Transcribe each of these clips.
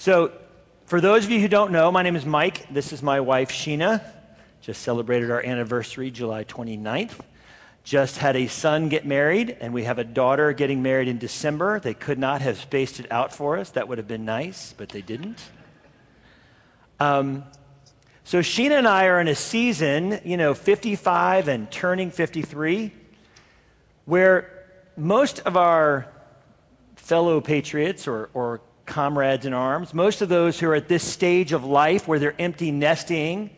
So, for those of you who don't know, my name is Mike. This is my wife, Sheena. Just celebrated our anniversary, July 29th. Just had a son get married, and we have a daughter getting married in December. They could not have spaced it out for us. That would have been nice, but they didn't. Um, so Sheena and I are in a season, you know, 55 and turning 53, where most of our fellow patriots or, or comrades in arms, most of those who are at this stage of life where they're empty nesting,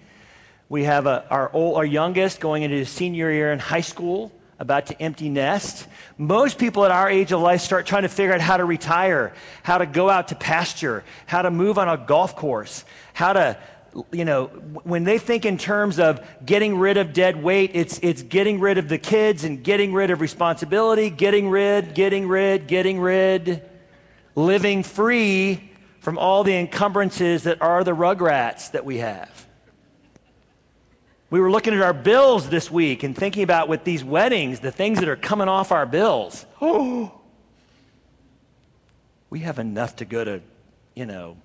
we have a, our, old, our youngest going into his senior year in high school, about to empty nest. Most people at our age of life start trying to figure out how to retire, how to go out to pasture, how to move on a golf course, how to, you know, when they think in terms of getting rid of dead weight, it's, it's getting rid of the kids and getting rid of responsibility, getting rid, getting rid, getting rid, living free from all the encumbrances that are the rugrats that we have. We were looking at our bills this week and thinking about with these weddings, the things that are coming off our bills. Oh, we have enough to go to, you know,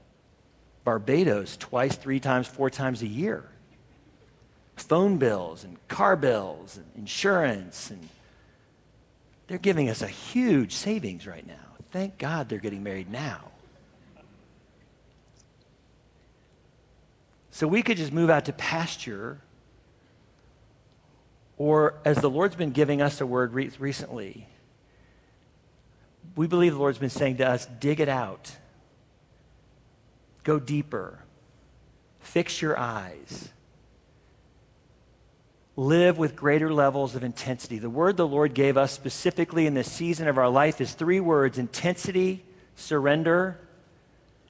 Barbados twice, three times, four times a year. Phone bills and car bills and insurance and they're giving us a huge savings right now. Thank God they're getting married now. So we could just move out to pasture or, as the Lord's been giving us a word re- recently, we believe the Lord's been saying to us dig it out, go deeper, fix your eyes, live with greater levels of intensity. The word the Lord gave us specifically in this season of our life is three words intensity, surrender,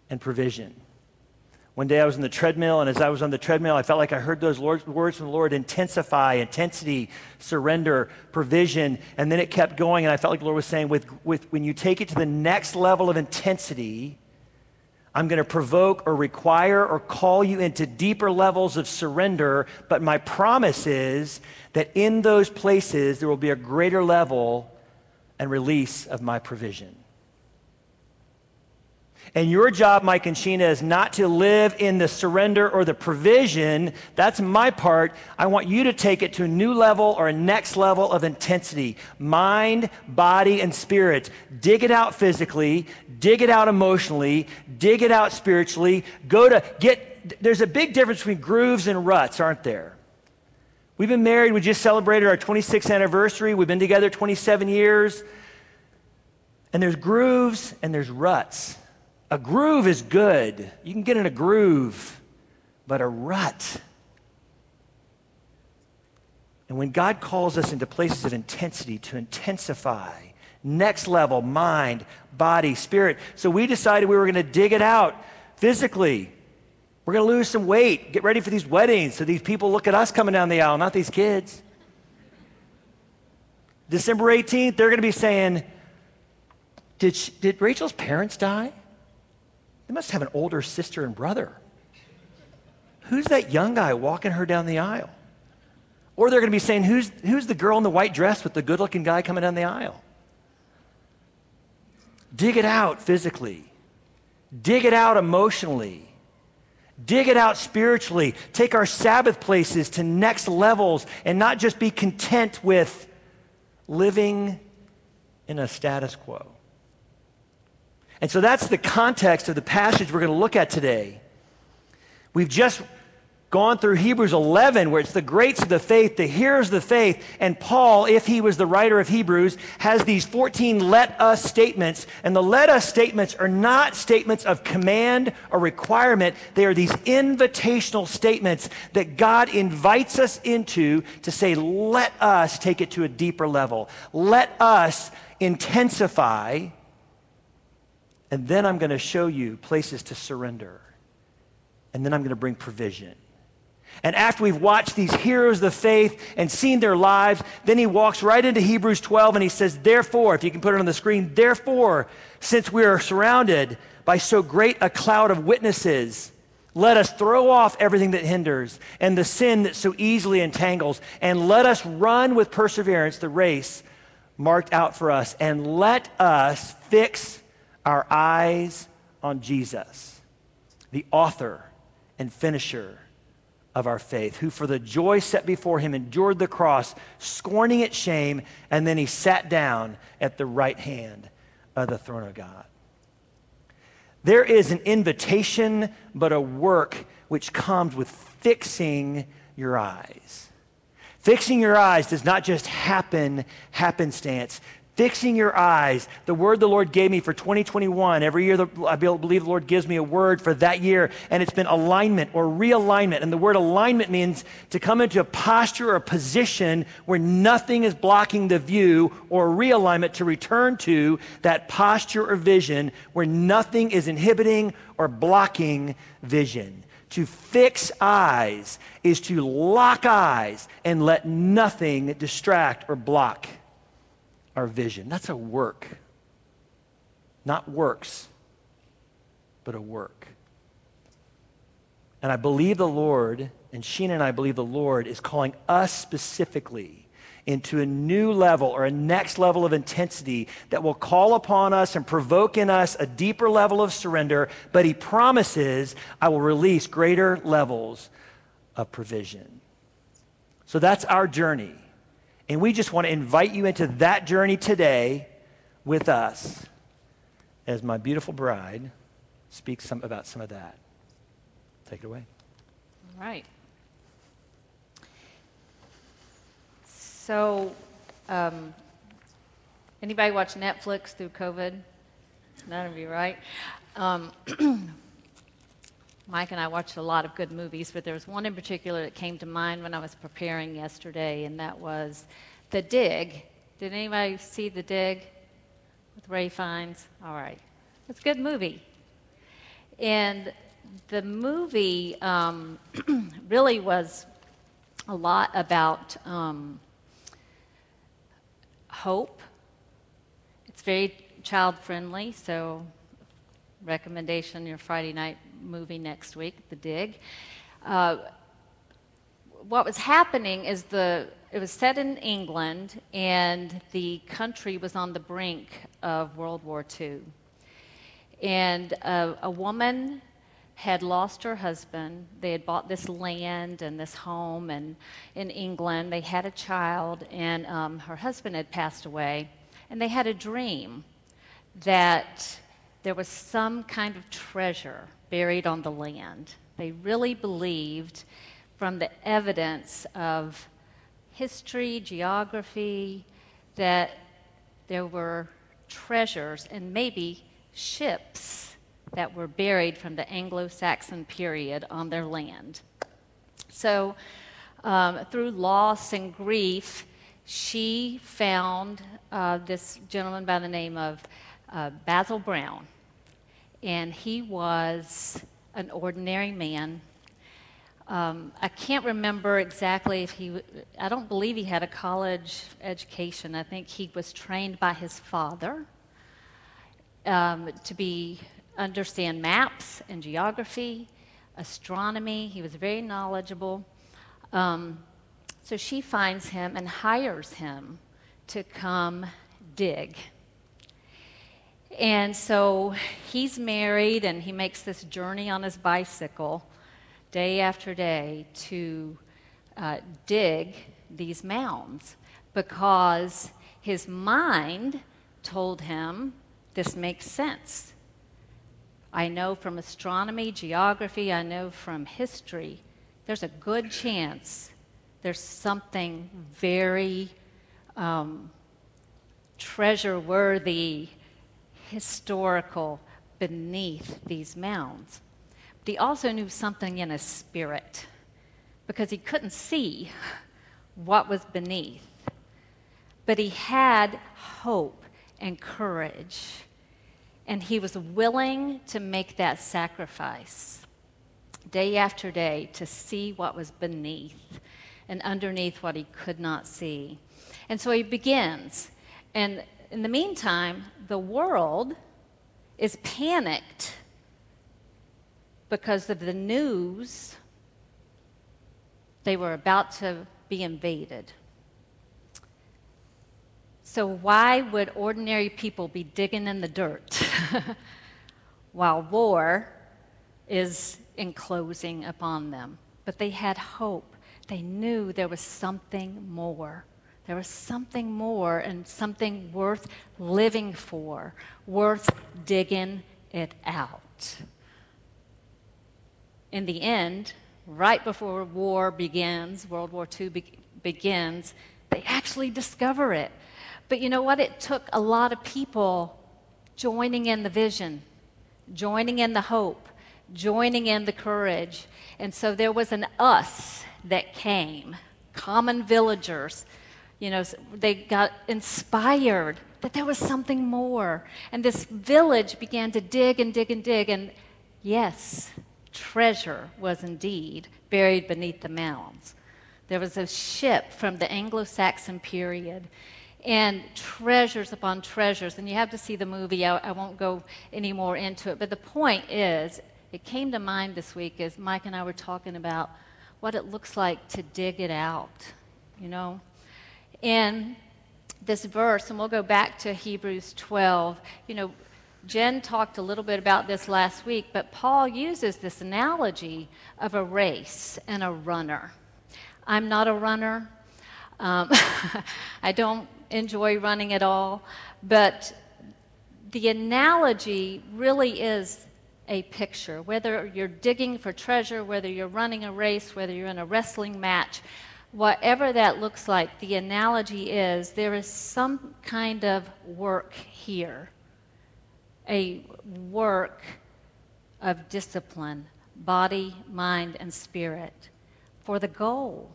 and provision. One day I was in the treadmill, and as I was on the treadmill, I felt like I heard those words from the Lord intensify, intensity, surrender, provision. And then it kept going, and I felt like the Lord was saying, with, with, when you take it to the next level of intensity, I'm going to provoke or require or call you into deeper levels of surrender. But my promise is that in those places, there will be a greater level and release of my provision. And your job, Mike and Sheena, is not to live in the surrender or the provision. That's my part. I want you to take it to a new level or a next level of intensity mind, body, and spirit. Dig it out physically, dig it out emotionally, dig it out spiritually. Go to get, there's a big difference between grooves and ruts, aren't there? We've been married, we just celebrated our 26th anniversary. We've been together 27 years. And there's grooves and there's ruts. A groove is good. You can get in a groove, but a rut. And when God calls us into places of intensity to intensify, next level, mind, body, spirit. So we decided we were going to dig it out physically. We're going to lose some weight, get ready for these weddings so these people look at us coming down the aisle, not these kids. December 18th, they're going to be saying, did, she, did Rachel's parents die? They must have an older sister and brother. Who's that young guy walking her down the aisle? Or they're going to be saying, who's, who's the girl in the white dress with the good looking guy coming down the aisle? Dig it out physically, dig it out emotionally, dig it out spiritually. Take our Sabbath places to next levels and not just be content with living in a status quo. And so that's the context of the passage we're going to look at today. We've just gone through Hebrews 11, where it's the greats of the faith, the heroes of the faith. And Paul, if he was the writer of Hebrews, has these 14 let us statements. And the let us statements are not statements of command or requirement, they are these invitational statements that God invites us into to say, let us take it to a deeper level. Let us intensify and then I'm going to show you places to surrender. And then I'm going to bring provision. And after we've watched these heroes of the faith and seen their lives, then he walks right into Hebrews 12 and he says, Therefore, if you can put it on the screen, therefore, since we are surrounded by so great a cloud of witnesses, let us throw off everything that hinders and the sin that so easily entangles, and let us run with perseverance the race marked out for us, and let us fix our eyes on Jesus, the author and finisher of our faith, who for the joy set before him endured the cross, scorning its shame, and then he sat down at the right hand of the throne of God. There is an invitation, but a work which comes with fixing your eyes. Fixing your eyes does not just happen happenstance fixing your eyes. The word the Lord gave me for 2021, every year the, I believe the Lord gives me a word for that year, and it's been alignment or realignment. And the word alignment means to come into a posture or a position where nothing is blocking the view, or realignment to return to that posture or vision where nothing is inhibiting or blocking vision. To fix eyes is to lock eyes and let nothing distract or block our vision. That's a work. Not works, but a work. And I believe the Lord, and Sheena and I believe the Lord is calling us specifically into a new level or a next level of intensity that will call upon us and provoke in us a deeper level of surrender. But He promises, I will release greater levels of provision. So that's our journey. And we just want to invite you into that journey today with us as my beautiful bride speaks some, about some of that. Take it away. All right. So, um, anybody watch Netflix through COVID? None of you, right? Um, Mike and I watched a lot of good movies, but there was one in particular that came to mind when I was preparing yesterday, and that was The Dig. Did anybody see The Dig with Ralph Fiennes? All right. It's a good movie. And the movie um, really was a lot about um, hope. It's very child friendly, so recommendation your Friday night movie next week, The Dig. Uh, what was happening is the it was set in England, and the country was on the brink of World War II. And a woman had lost her husband. They had bought this land and this home and in England. They had a child, and um, her husband had passed away. And they had a dream that there was some kind of treasure buried on the land. They really believed from the evidence of history, geography, that there were treasures and maybe ships that were buried from the Anglo Saxon period on their land. So, um, through loss and grief, she found uh, this gentleman by the name of uh, Basil Brown and he was an ordinary man. Um, I can't remember exactly if he, I don't believe he had a college education. I think he was trained by his father um, to be, understand maps and geography, astronomy. He was very knowledgeable. Um, so she finds him and hires him to come dig. And so he's married and he makes this journey on his bicycle day after day to uh, dig these mounds because his mind told him this makes sense. I know from astronomy, geography, I know from history, there's a good chance there's something very um, treasure worthy historical beneath these mounds. But he also knew something in his spirit because he couldn't see what was beneath. But he had hope and courage, and he was willing to make that sacrifice day after day to see what was beneath and underneath what he could not see. And so he begins. And in the meantime, the world is panicked because of the news they were about to be invaded. So, why would ordinary people be digging in the dirt while war is enclosing upon them. But they had hope. They knew there was something more. There was something more and something worth living for, worth digging it out. In the end, right before war begins, World War II be- begins, they actually discover it. But you know what? It took a lot of people joining in the vision, joining in the hope, joining in the courage. And so there was an us that came, common villagers. You know, they got inspired that there was something more. And this village began to dig and dig and dig. And yes, treasure was indeed buried beneath the mounds. There was a ship from the Anglo Saxon period and treasures upon treasures. And you have to see the movie. I, I, won't go any more into it. But the point is, it came to mind this week as Mike and I were talking about what it looks like to dig it out, you know? And this verse, and we'll go back to Hebrews 12, you know, Jen talked a little bit about this last week, but Paul uses this analogy of a race and a runner. I'm not a runner. Um, I don't enjoy running at all, but the analogy really is a picture. Whether you're digging for treasure, whether you're running a race, whether you're in a wrestling match, whatever that looks like, the analogy is there is some kind of work here, a work of discipline, body, mind, and spirit for the goal,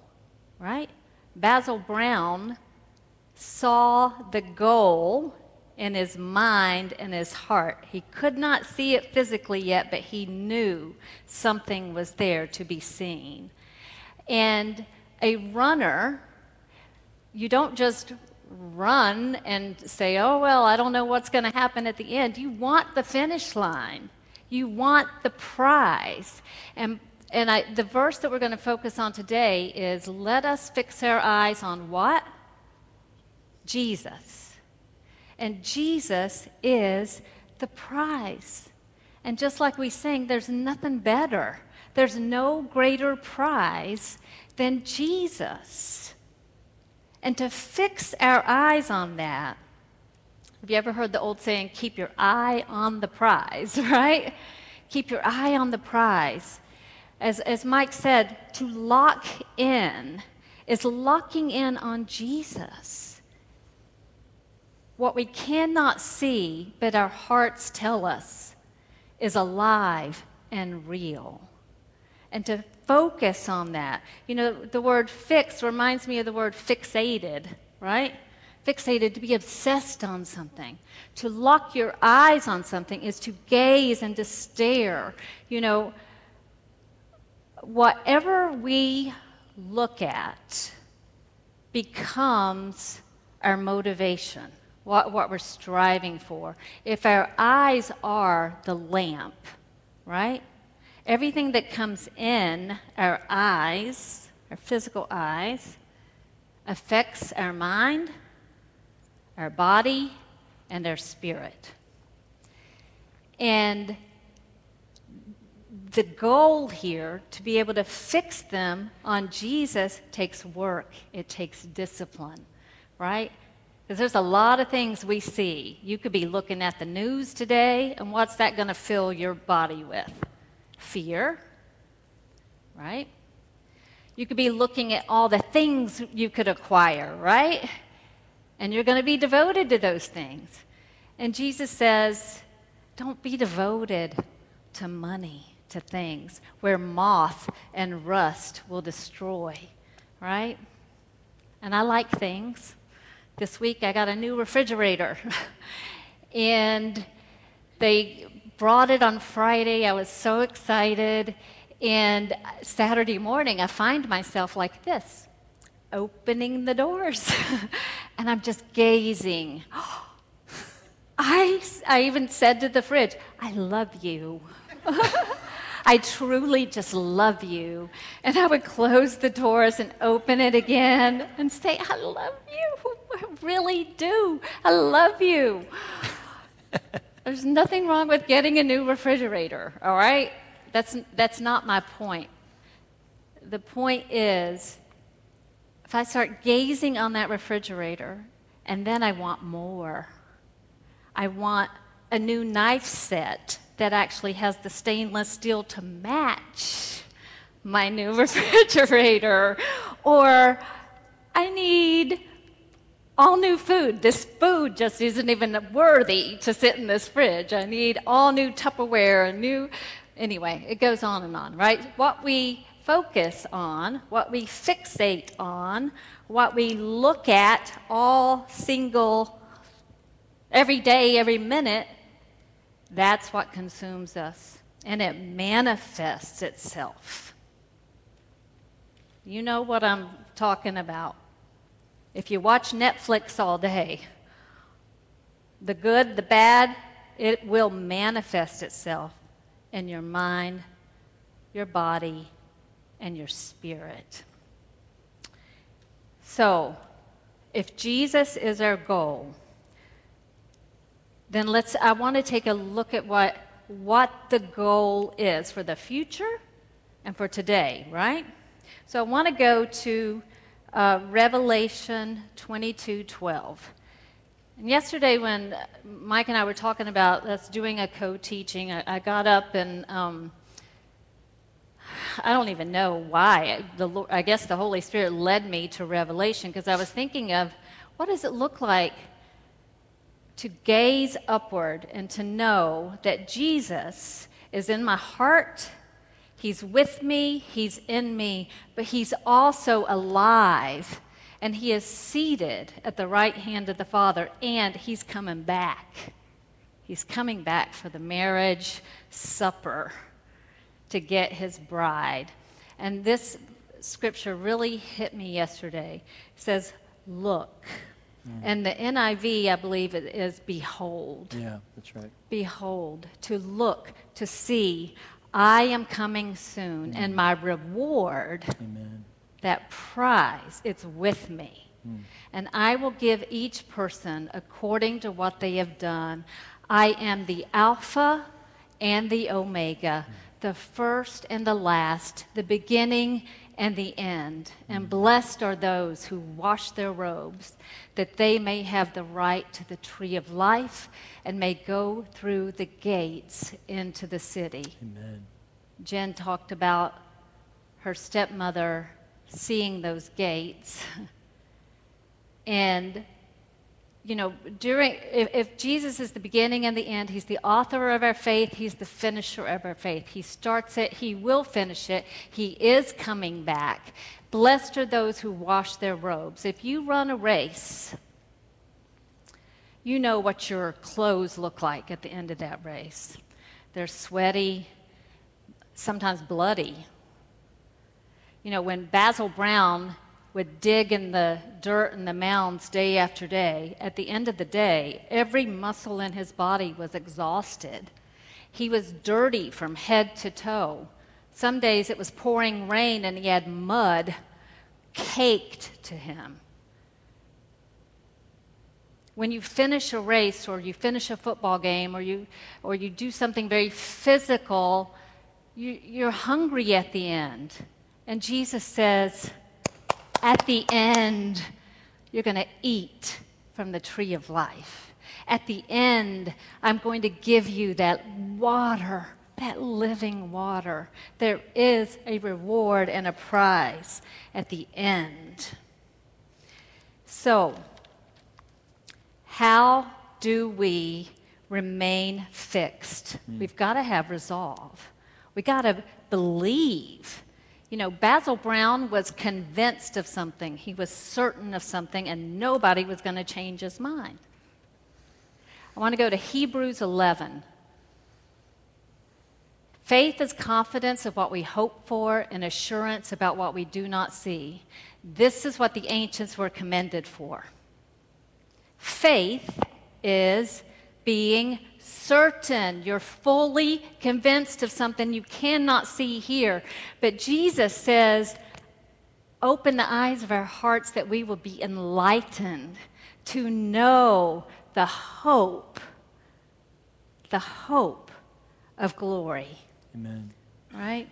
right? Basil Brown saw the goal in his mind and his heart. He could not see it physically yet, but he knew something was there to be seen. And a runner, you don't just run and say, oh, well, I don't know what's going to happen at the end. You want the finish line, you want the prize. And and I, the verse that we're going to focus on today is let us fix our eyes on what? Jesus. And Jesus is the prize. And just like we sing, there's nothing better. There's no greater prize than Jesus. And to fix our eyes on that, have you ever heard the old saying, keep your eye on the prize, right? Keep your eye on the prize. As, as Mike said, to lock in is locking in on Jesus what we cannot see, but our hearts tell us, is alive and real. And to focus on that. You know, the word fix reminds me of the word fixated, right? Fixated, to be obsessed on something. To lock your eyes on something is to gaze and to stare. You know, whatever we look at becomes our motivation what, what we're striving for. If our eyes are the lamp, right? Everything that comes in our eyes, our physical eyes, affects our mind, our body, and our spirit. And the goal here to be able to fix them on Jesus takes work, it takes discipline, right? Because there's a lot of things we see. You could be looking at the news today, and what's that going to fill your body with? Fear, right? You could be looking at all the things you could acquire, right? And you're going to be devoted to those things. And Jesus says, don't be devoted to money, to things where moth and rust will destroy, right? And I like things. This week I got a new refrigerator. and they brought it on Friday. I was so excited. And Saturday morning, I find myself like this, opening the doors. and I'm just gazing. I, I even said to the fridge, I love you. I truly just love you. And I would close the doors and open it again and say, I love you. I really do. I love you. There's nothing wrong with getting a new refrigerator, all right? That's, that's not my point. The point is, if I start gazing on that refrigerator and then I want more, I want a new knife set that actually has the stainless steel to match my new refrigerator, or I need all new food. This food just isn't even worthy to sit in this fridge. I need all new Tupperware, a new. Anyway, it goes on and on, right? What we focus on, what we fixate on, what we look at all single, every day, every minute, that's what consumes us. And it manifests itself. You know what I'm talking about. If you watch Netflix all day, the good, the bad, it will manifest itself in your mind, your body, and your spirit. So, if Jesus is our goal, then let's I want to take a look at what what the goal is for the future and for today, right? So I want to go to uh, Revelation 22 12. And yesterday, when Mike and I were talking about us doing a co teaching, I, I, got up and um, I don't even know why. The, I guess the Holy Spirit led me to Revelation because I was thinking of what does it look like to gaze upward and to know that Jesus is in my heart He's with me, He's in me, but He's also alive. And He is seated at the right hand of the Father, and He's coming back. He's coming back for the marriage supper to get His bride. And this scripture really hit me yesterday. It says, Look. Mm. And the NIV, I believe, is behold. Yeah, that's right. Behold, to look, to see. I am coming soon, mm. and my reward, Amen. that prize, it's with me. Mm. And I will give each person according to what they have done. I am the Alpha and the Omega, mm. the first and the last, the beginning and the end. And blessed are those who wash their robes, that they may have the right to the tree of life and may go through the gates into the city. Amen. Jen talked about her stepmother seeing those gates. and, you know, during, if, if, Jesus is the beginning and the end, he's the author of our faith, he's the finisher of our faith. He starts it, he will finish it, he is coming back. Blessed are those who wash their robes. If you run a race, you know what your clothes look like at the end of that race. They're sweaty, sometimes bloody. You know, when Basil Brown would dig in the dirt and the mounds day after day, at the end of the day, every muscle in his body was exhausted. He was dirty from head to toe. Some days it was pouring rain and he had mud caked to him. When you finish a race or you finish a football game or you, or you do something very physical, you, you're hungry at the end. And Jesus says, at the end, you're going to eat from the tree of life. At the end, I'm going to give you that water, that living water. There is a reward and a prize at the end. So, how do we remain fixed? Mm. We've got to have resolve. We've got to believe. You know, Basil Brown was convinced of something, he was certain of something, and nobody was going to change his mind. I want to go to Hebrews 11. Faith is confidence of what we hope for and assurance about what we do not see. This is what the ancients were commended for. Faith is being certain, you're fully convinced of something you cannot see here. But Jesus says, Open the eyes of our hearts that we will be enlightened to know the hope, the hope of glory. Amen. right?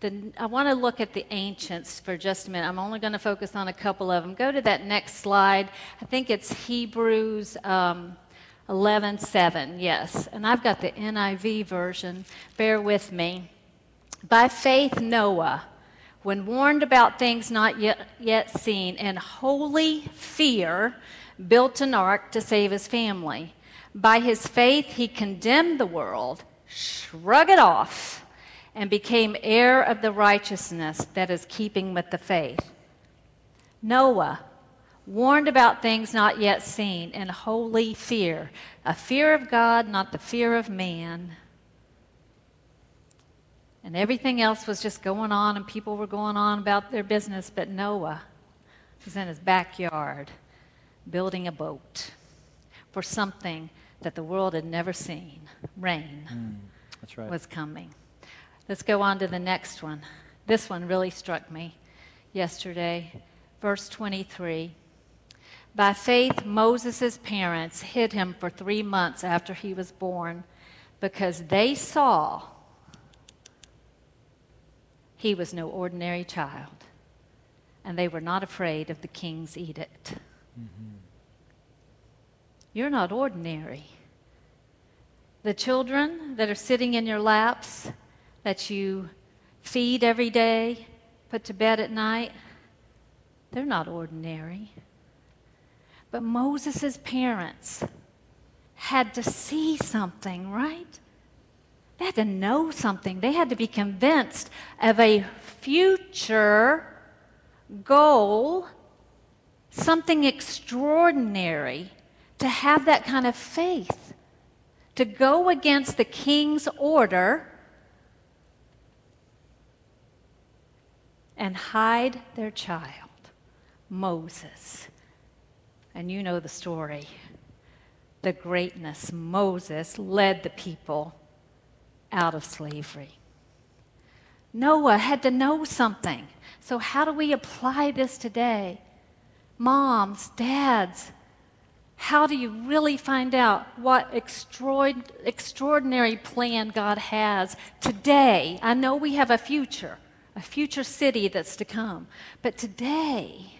The, I want to look at the ancients for just a minute. I'm only going to focus on a couple of them. Go to that next slide. I think it's Hebrews um, 11 7, yes. And I've got the NIV version. Bear with me. By faith, Noah, when warned about things not yet, yet seen, in holy fear, built an ark to save his family. By his faith, he condemned the world, shrug it off and became heir of the righteousness that is keeping with the faith. Noah, warned about things not yet seen, in holy fear, a fear of God, not the fear of man. And everything else was just going on, and people were going on about their business, but Noah was in his backyard building a boat for something that the world had never seen. Rain Mm, that's right. was coming. Let's go on to the next one. This one really struck me yesterday. Verse 23. By faith, Moses' parents hid him for three months after he was born because they saw he was no ordinary child and they were not afraid of the king's edict. Mm-hmm. You're not ordinary. The children that are sitting in your laps, that you feed every day, put to bed at night, they're not ordinary. But Moses' parents had to see something, right? They had to know something. They had to be convinced of a future goal, something extraordinary, to have that kind of faith, to go against the king's order and hide their child, Moses. And you know the story. The greatness, Moses led the people out of slavery. Noah had to know something. So, how do we apply this today? Moms, dads, how do you really find out what extraordinary plan God has today? I know we have a future, a future city that's to come, but today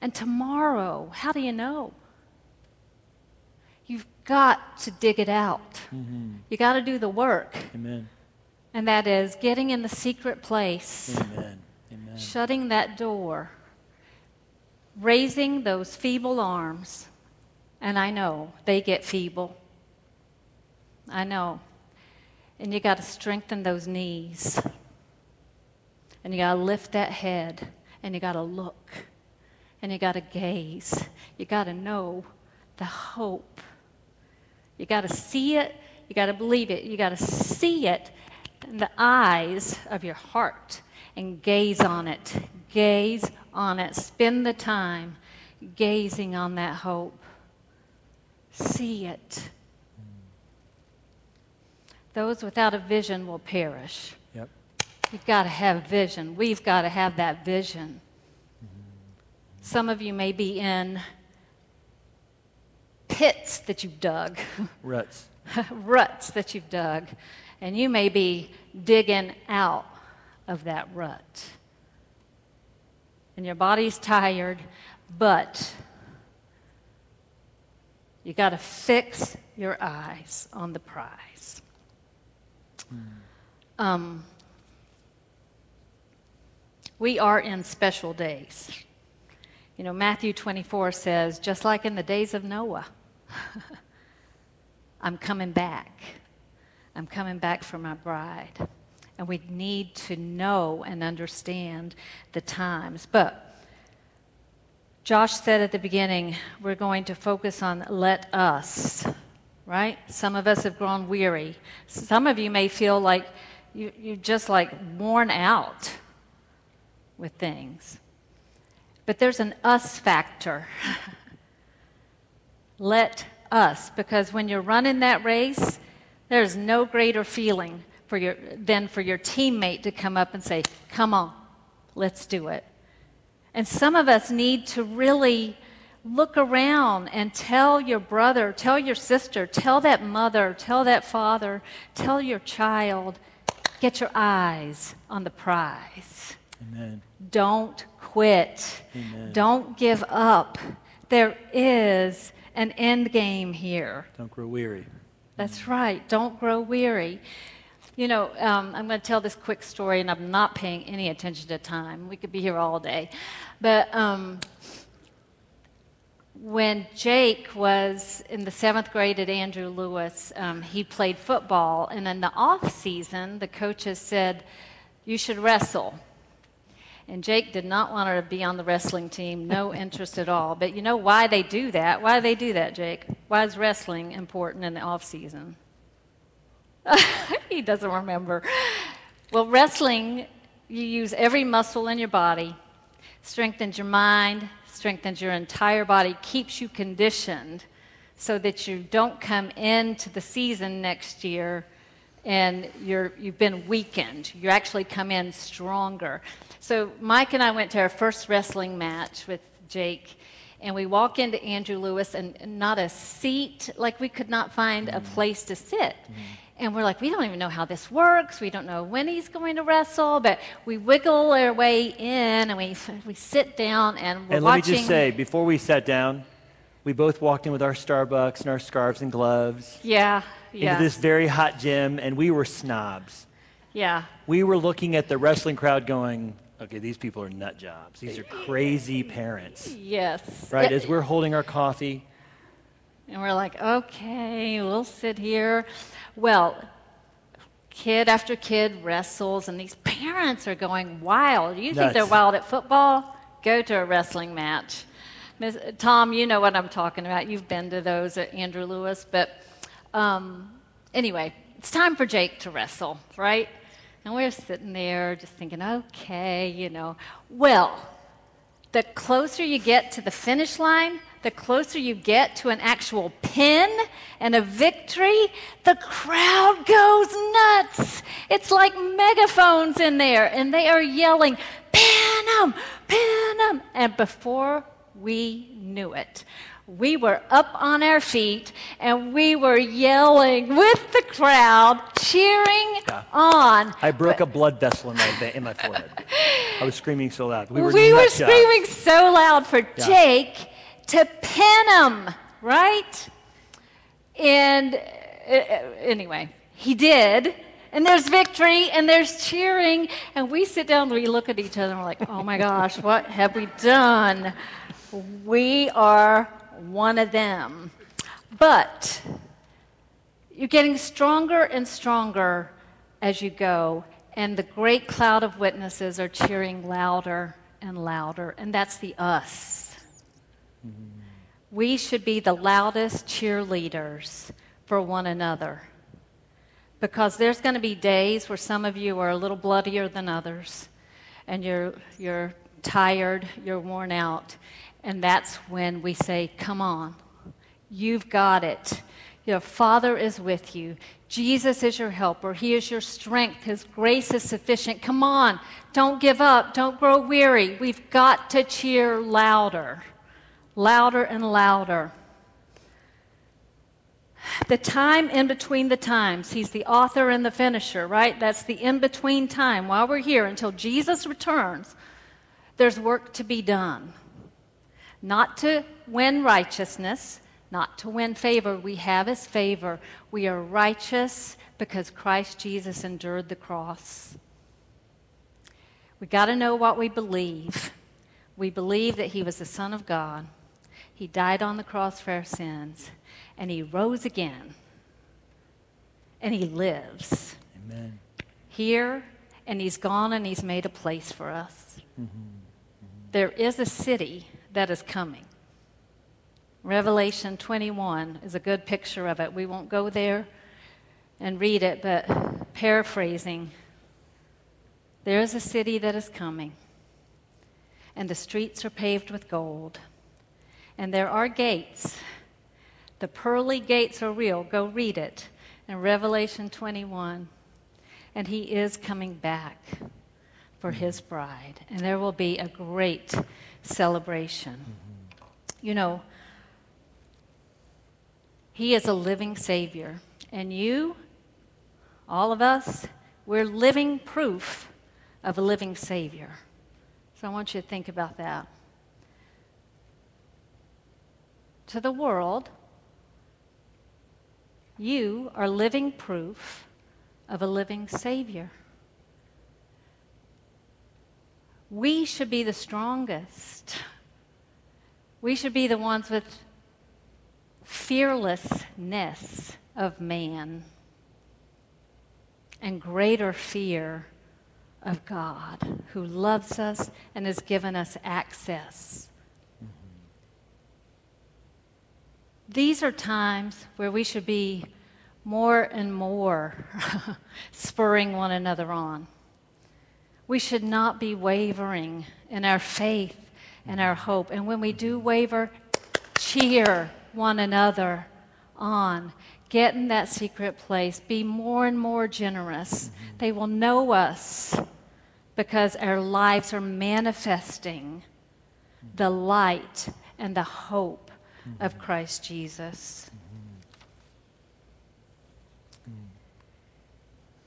and tomorrow, how do you know? You've got to dig it out. Mm-hmm. You got to do the work, Amen. and that is getting in the secret place Amen. Amen. shutting that door, raising those feeble arms. And I know they get feeble. I know. And you got to strengthen those knees. And you got to lift that head. And you got to look. And you got to gaze. You got to know the hope. You got to see it. You got to believe it. You got to see it in the eyes of your heart and gaze on it. Gaze on it. Spend the time gazing on that hope. See it. Those without a vision will perish. You've got to have vision. We've got to have that vision. Some of you may be in pits that you've dug, Ruts. ruts that you've dug, and you may be digging out of that rut. And your body's tired, but you got to fix your eyes on the prize. Um, we are in special days. You know, Matthew 24 says, just like in the days of Noah, I'm coming back. I'm coming back for my bride. And we need to know and understand the times. But Josh said at the beginning, we're going to focus on let us, right? Some of us have grown weary. Some of you may feel like you, you're just like worn out with things. But there's an us factor. let us, because when you're running that race, there's no greater feeling for your, than for your teammate to come up and say, Come on, let's do it. And some of us need to really look around and tell your brother, tell your sister, tell that mother, tell that father, tell your child, get your eyes on the prize. Amen. Don't quit. Amen. Don't give up. There is an end game here. Don't grow weary. That's right. Don't grow weary. You know, um, I'm going to tell this quick story, and I'm not paying any attention to time. We could be here all day. But um, when Jake was in the seventh grade at Andrew Lewis, um, he played football, and in the off season, the coaches said, "You should wrestle." And Jake did not want her to be on the wrestling team, no interest at all. But you know why they do that? Why do they do that, Jake? Why is wrestling important in the off season? he doesn't remember. Well, wrestling, you use every muscle in your body, strengthens your mind, strengthens your entire body, keeps you conditioned so that you don't come into the season next year and you're, you've been weakened. You actually come in stronger. So Mike and I went to our first wrestling match with Jake, and we walk into Andrew Lewis, and not a seat, like we could not find a mm. place to sit. Mm. And we're like, we don't even know how this works. We don't know when he's going to wrestle, but we wiggle our way in and we, we sit down and we're And let me just say, before we sat down, we both walked in with our Starbucks and our scarves and gloves yeah, yeah, into this very hot gym, and we were snobs. yeah. We were looking at the wrestling crowd going, okay, these people are nut jobs. These are crazy parents. Yes. Right? As we're holding our coffee, And we're like, okay, we'll sit here. Well, kid after kid wrestles, and these parents are going wild. You think they're wild at football? Go to a wrestling match. Miss, Tom, you know what I'm talking about. You've been to those at Andrew Lewis. But um, anyway, it's time for Jake to wrestle, right? And we're sitting there just thinking, okay, you know. Well, the closer you get to the finish line, the closer you get to an actual pin and a victory, the crowd goes nuts. It's like megaphones in there, and they are yelling, pin 'em, pin 'em. And before we knew it, we were up on our feet and we were yelling with the crowd, cheering Yeah. on. I broke a blood vessel in my, in my forehead. I was screaming so loud. We were, we were screaming so loud for Jake to pin him, right? And uh, anyway, he did. And there's victory and there's cheering. And we sit down and we look at each other and we're like, oh my gosh, what have we done? We are one of them. But you're getting stronger and stronger as you go, and the great cloud of witnesses are cheering louder and louder, and that's the us. Mm-hmm. We should be the loudest cheerleaders for one another. Because there's going to be days where some of you are a little bloodier than others, and you're, you're tired, you're worn out, and that's when we say, Come on, You've got it. Your Father is with you. Jesus is your helper. He is your strength. His grace is sufficient. Come on. Don't give up. Don't grow weary. We've got to cheer louder, louder and louder. The time in between the times. He's the author and the finisher, right? That's the in between time while we're here until Jesus returns. There's work to be done. Not to win righteousness, not to win favor. We have his favor. We are righteous because Christ Jesus endured the cross. We got to know what we believe. We believe that he was the Son of God. He died on the cross for our sins, and he rose again. And he lives Amen. here, and he's gone and he's made a place for us. Mm-hmm. There is a city that is coming. Revelation 21 is a good picture of it. We won't go there and read it, but paraphrasing, there is a city that is coming, and the streets are paved with gold, and there are gates. The pearly gates are real. Go read it in Revelation 21. And he is coming back for mm-hmm. his bride, and there will be a great celebration. Mm-hmm. You know, He is a living Savior. And you, all of us, we're living proof of a living Savior. So I want you to think about that. To the world, you are living proof of a living Savior. We should be the strongest. We should be the ones with fearlessness of man and greater fear of God who loves us and has given us access. These are times where we should be more and more spurring one another on. We should not be wavering in our faith and our hope. And when we do waver, cheer one another on. Get in that secret place. Be more and more generous. They will know us because our lives are manifesting the light and the hope of Christ Jesus.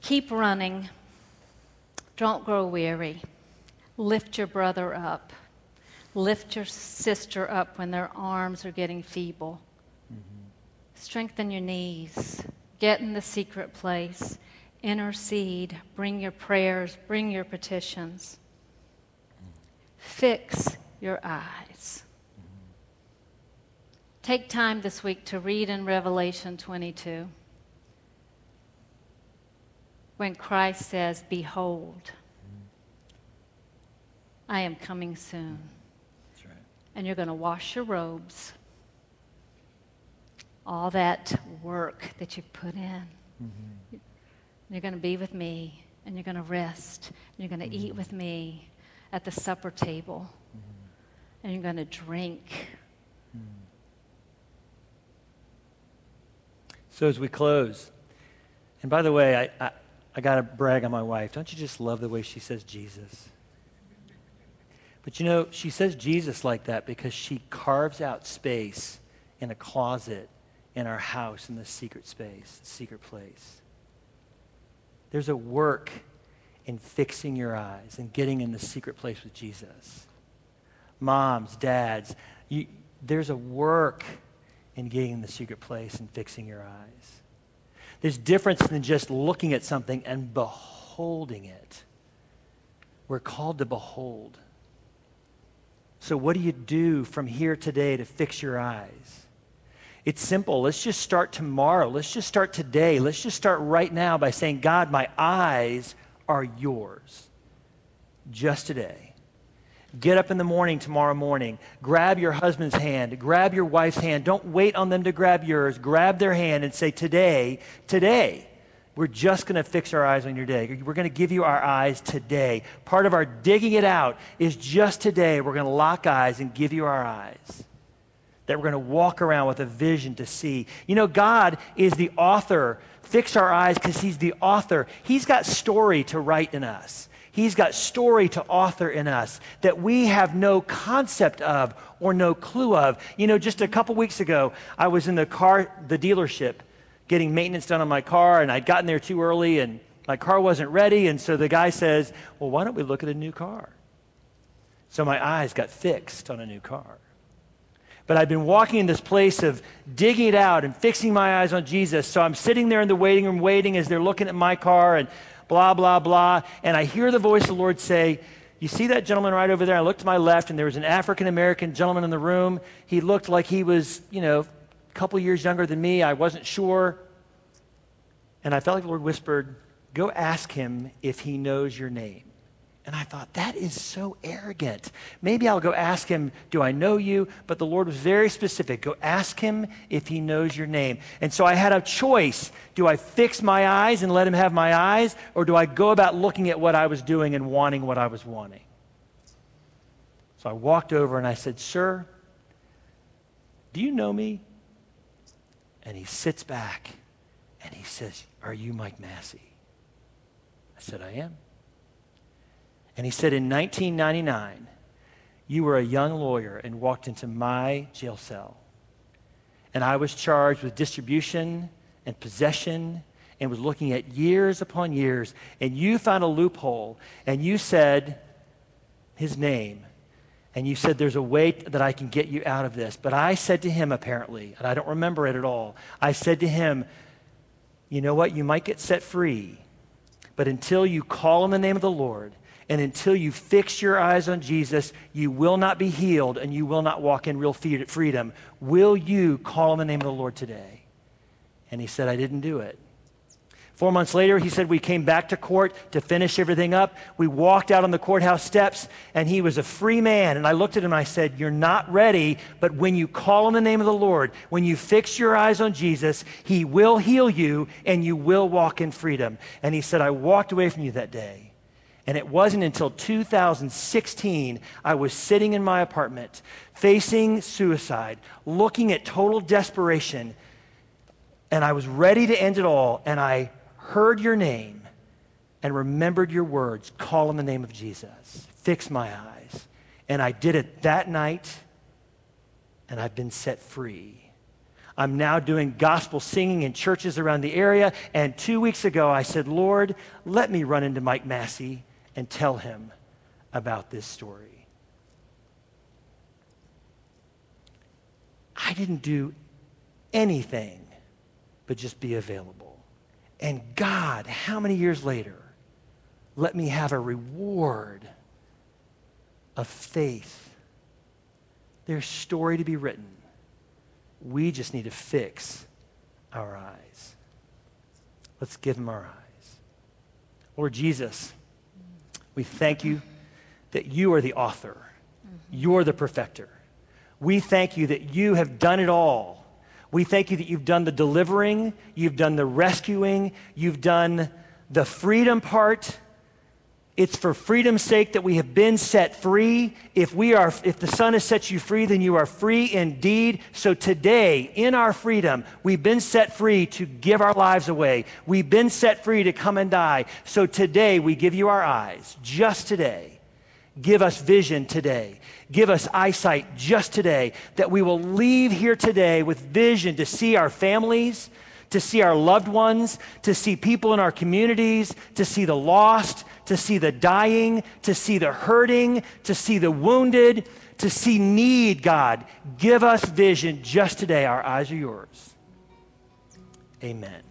Keep running. Don't grow weary. Lift your brother up. Lift your sister up when their arms are getting feeble. Mm-hmm. Strengthen your knees. Get in the secret place. Intercede. Bring your prayers. Bring your petitions. Fix your eyes. Mm-hmm. Take time this week to read in Revelation 22 when Christ says, Behold, I am coming soon. Right. And you're going to wash your robes. All that work that you put in. Mm-hmm. You're going to be with me, and you're going to rest, and you're going to mm-hmm. eat with me at the supper table, mm-hmm. and you're going to drink. Mm. So, as we close, and by the way, I, I, I got to brag on my wife. Don't you just love the way she says Jesus? But you know, she says Jesus like that because she carves out space in a closet in our house in the secret space, secret place. There's a work in fixing your eyes and getting in the secret place with Jesus. Moms, dads, you, there's a work in getting in the secret place and fixing your eyes. There's difference than just looking at something and beholding it. We're called to behold. So, what do you do from here today to fix your eyes? It's simple. Let's just start tomorrow. Let's just start today. Let's just start right now by saying, God, my eyes are yours. Just today. Get up in the morning tomorrow morning. Grab your husband's hand. Grab your wife's hand. Don't wait on them to grab yours. Grab their hand and say, Today, today, we're just going to fix our eyes on your day. We're going to give you our eyes today. Part of our digging it out is just today, we're going to lock eyes and give you our eyes. That we're going to walk around with a vision to see. You know, God is the author. Fix our eyes because He's the author. He's got story to write in us. He's got story to author in us that we have no concept of or no clue of. You know, just a couple weeks ago, I was in the car, the dealership, getting maintenance done on my car, and I'd gotten there too early, and my car wasn't ready. And so the guy says, Well, why don't we look at a new car? So my eyes got fixed on a new car. But I've been walking in this place of digging it out and fixing my eyes on Jesus. So I'm sitting there in the waiting room waiting as they're looking at my car, and blah, blah, blah. And I hear the voice of the Lord say, You see that gentleman right over there? I looked to my left, and there was an African American gentleman in the room. He looked like he was, you know, a couple years younger than me. I wasn't sure. And I felt like the Lord whispered, Go ask him if he knows your name. And I thought, that is so arrogant. Maybe I'll go ask him, Do I know you? But the Lord was very specific. Go ask him if he knows your name. And so I had a choice. Do I fix my eyes and let him have my eyes? Or do I go about looking at what I was doing and wanting what I was wanting? So I walked over and I said, Sir, do you know me? And he sits back and he says, Are you Mike Massey? I said, I am. And he said, In 1999, you were a young lawyer and walked into my jail cell. And I was charged with distribution and possession and was looking at years upon years. And you found a loophole and you said his name. And you said, There's a way that I can get you out of this. But I said to him, apparently, and I don't remember it at all, I said to him, You know what? You might get set free, but until you call on the name of the Lord, and until you fix your eyes on Jesus, you will not be healed and you will not walk in real freedom. Will you call on the name of the Lord today? And he said, I didn't do it. Four months later, he said, We came back to court to finish everything up. We walked out on the courthouse steps, and he was a free man. And I looked at him and I said, You're not ready, but when you call on the name of the Lord, when you fix your eyes on Jesus, he will heal you and you will walk in freedom. And he said, I walked away from you that day. And it wasn't until 2016 I was sitting in my apartment facing suicide, looking at total desperation, and I was ready to end it all. And I heard your name and remembered your words call on the name of Jesus, fix my eyes. And I did it that night, and I've been set free. I'm now doing gospel singing in churches around the area. And two weeks ago, I said, Lord, let me run into Mike Massey and tell him about this story. I didn't do anything but just be available. And God, how many years later, let me have a reward of faith. There's story to be written. We just need to fix our eyes. Let's give him our eyes. Lord Jesus, we thank you that you are the author, you're the perfecter. We thank you that you have done it all. We thank you that you've done the delivering, you've done the rescuing, you've done the freedom part. It's for freedom's sake that we have been set free. If we are if the Son has set you free, then you are free indeed. So today, in our freedom, we've been set free to give our lives away. We've been set free to come and die. So today we give you our eyes, just today. Give us vision today. Give us eyesight just today that we will leave here today with vision to see our families, to see our loved ones, to see people in our communities, to see the lost, to see the dying, to see the hurting, to see the wounded, to see need, God. Give us vision just today. Our eyes are yours. Amen.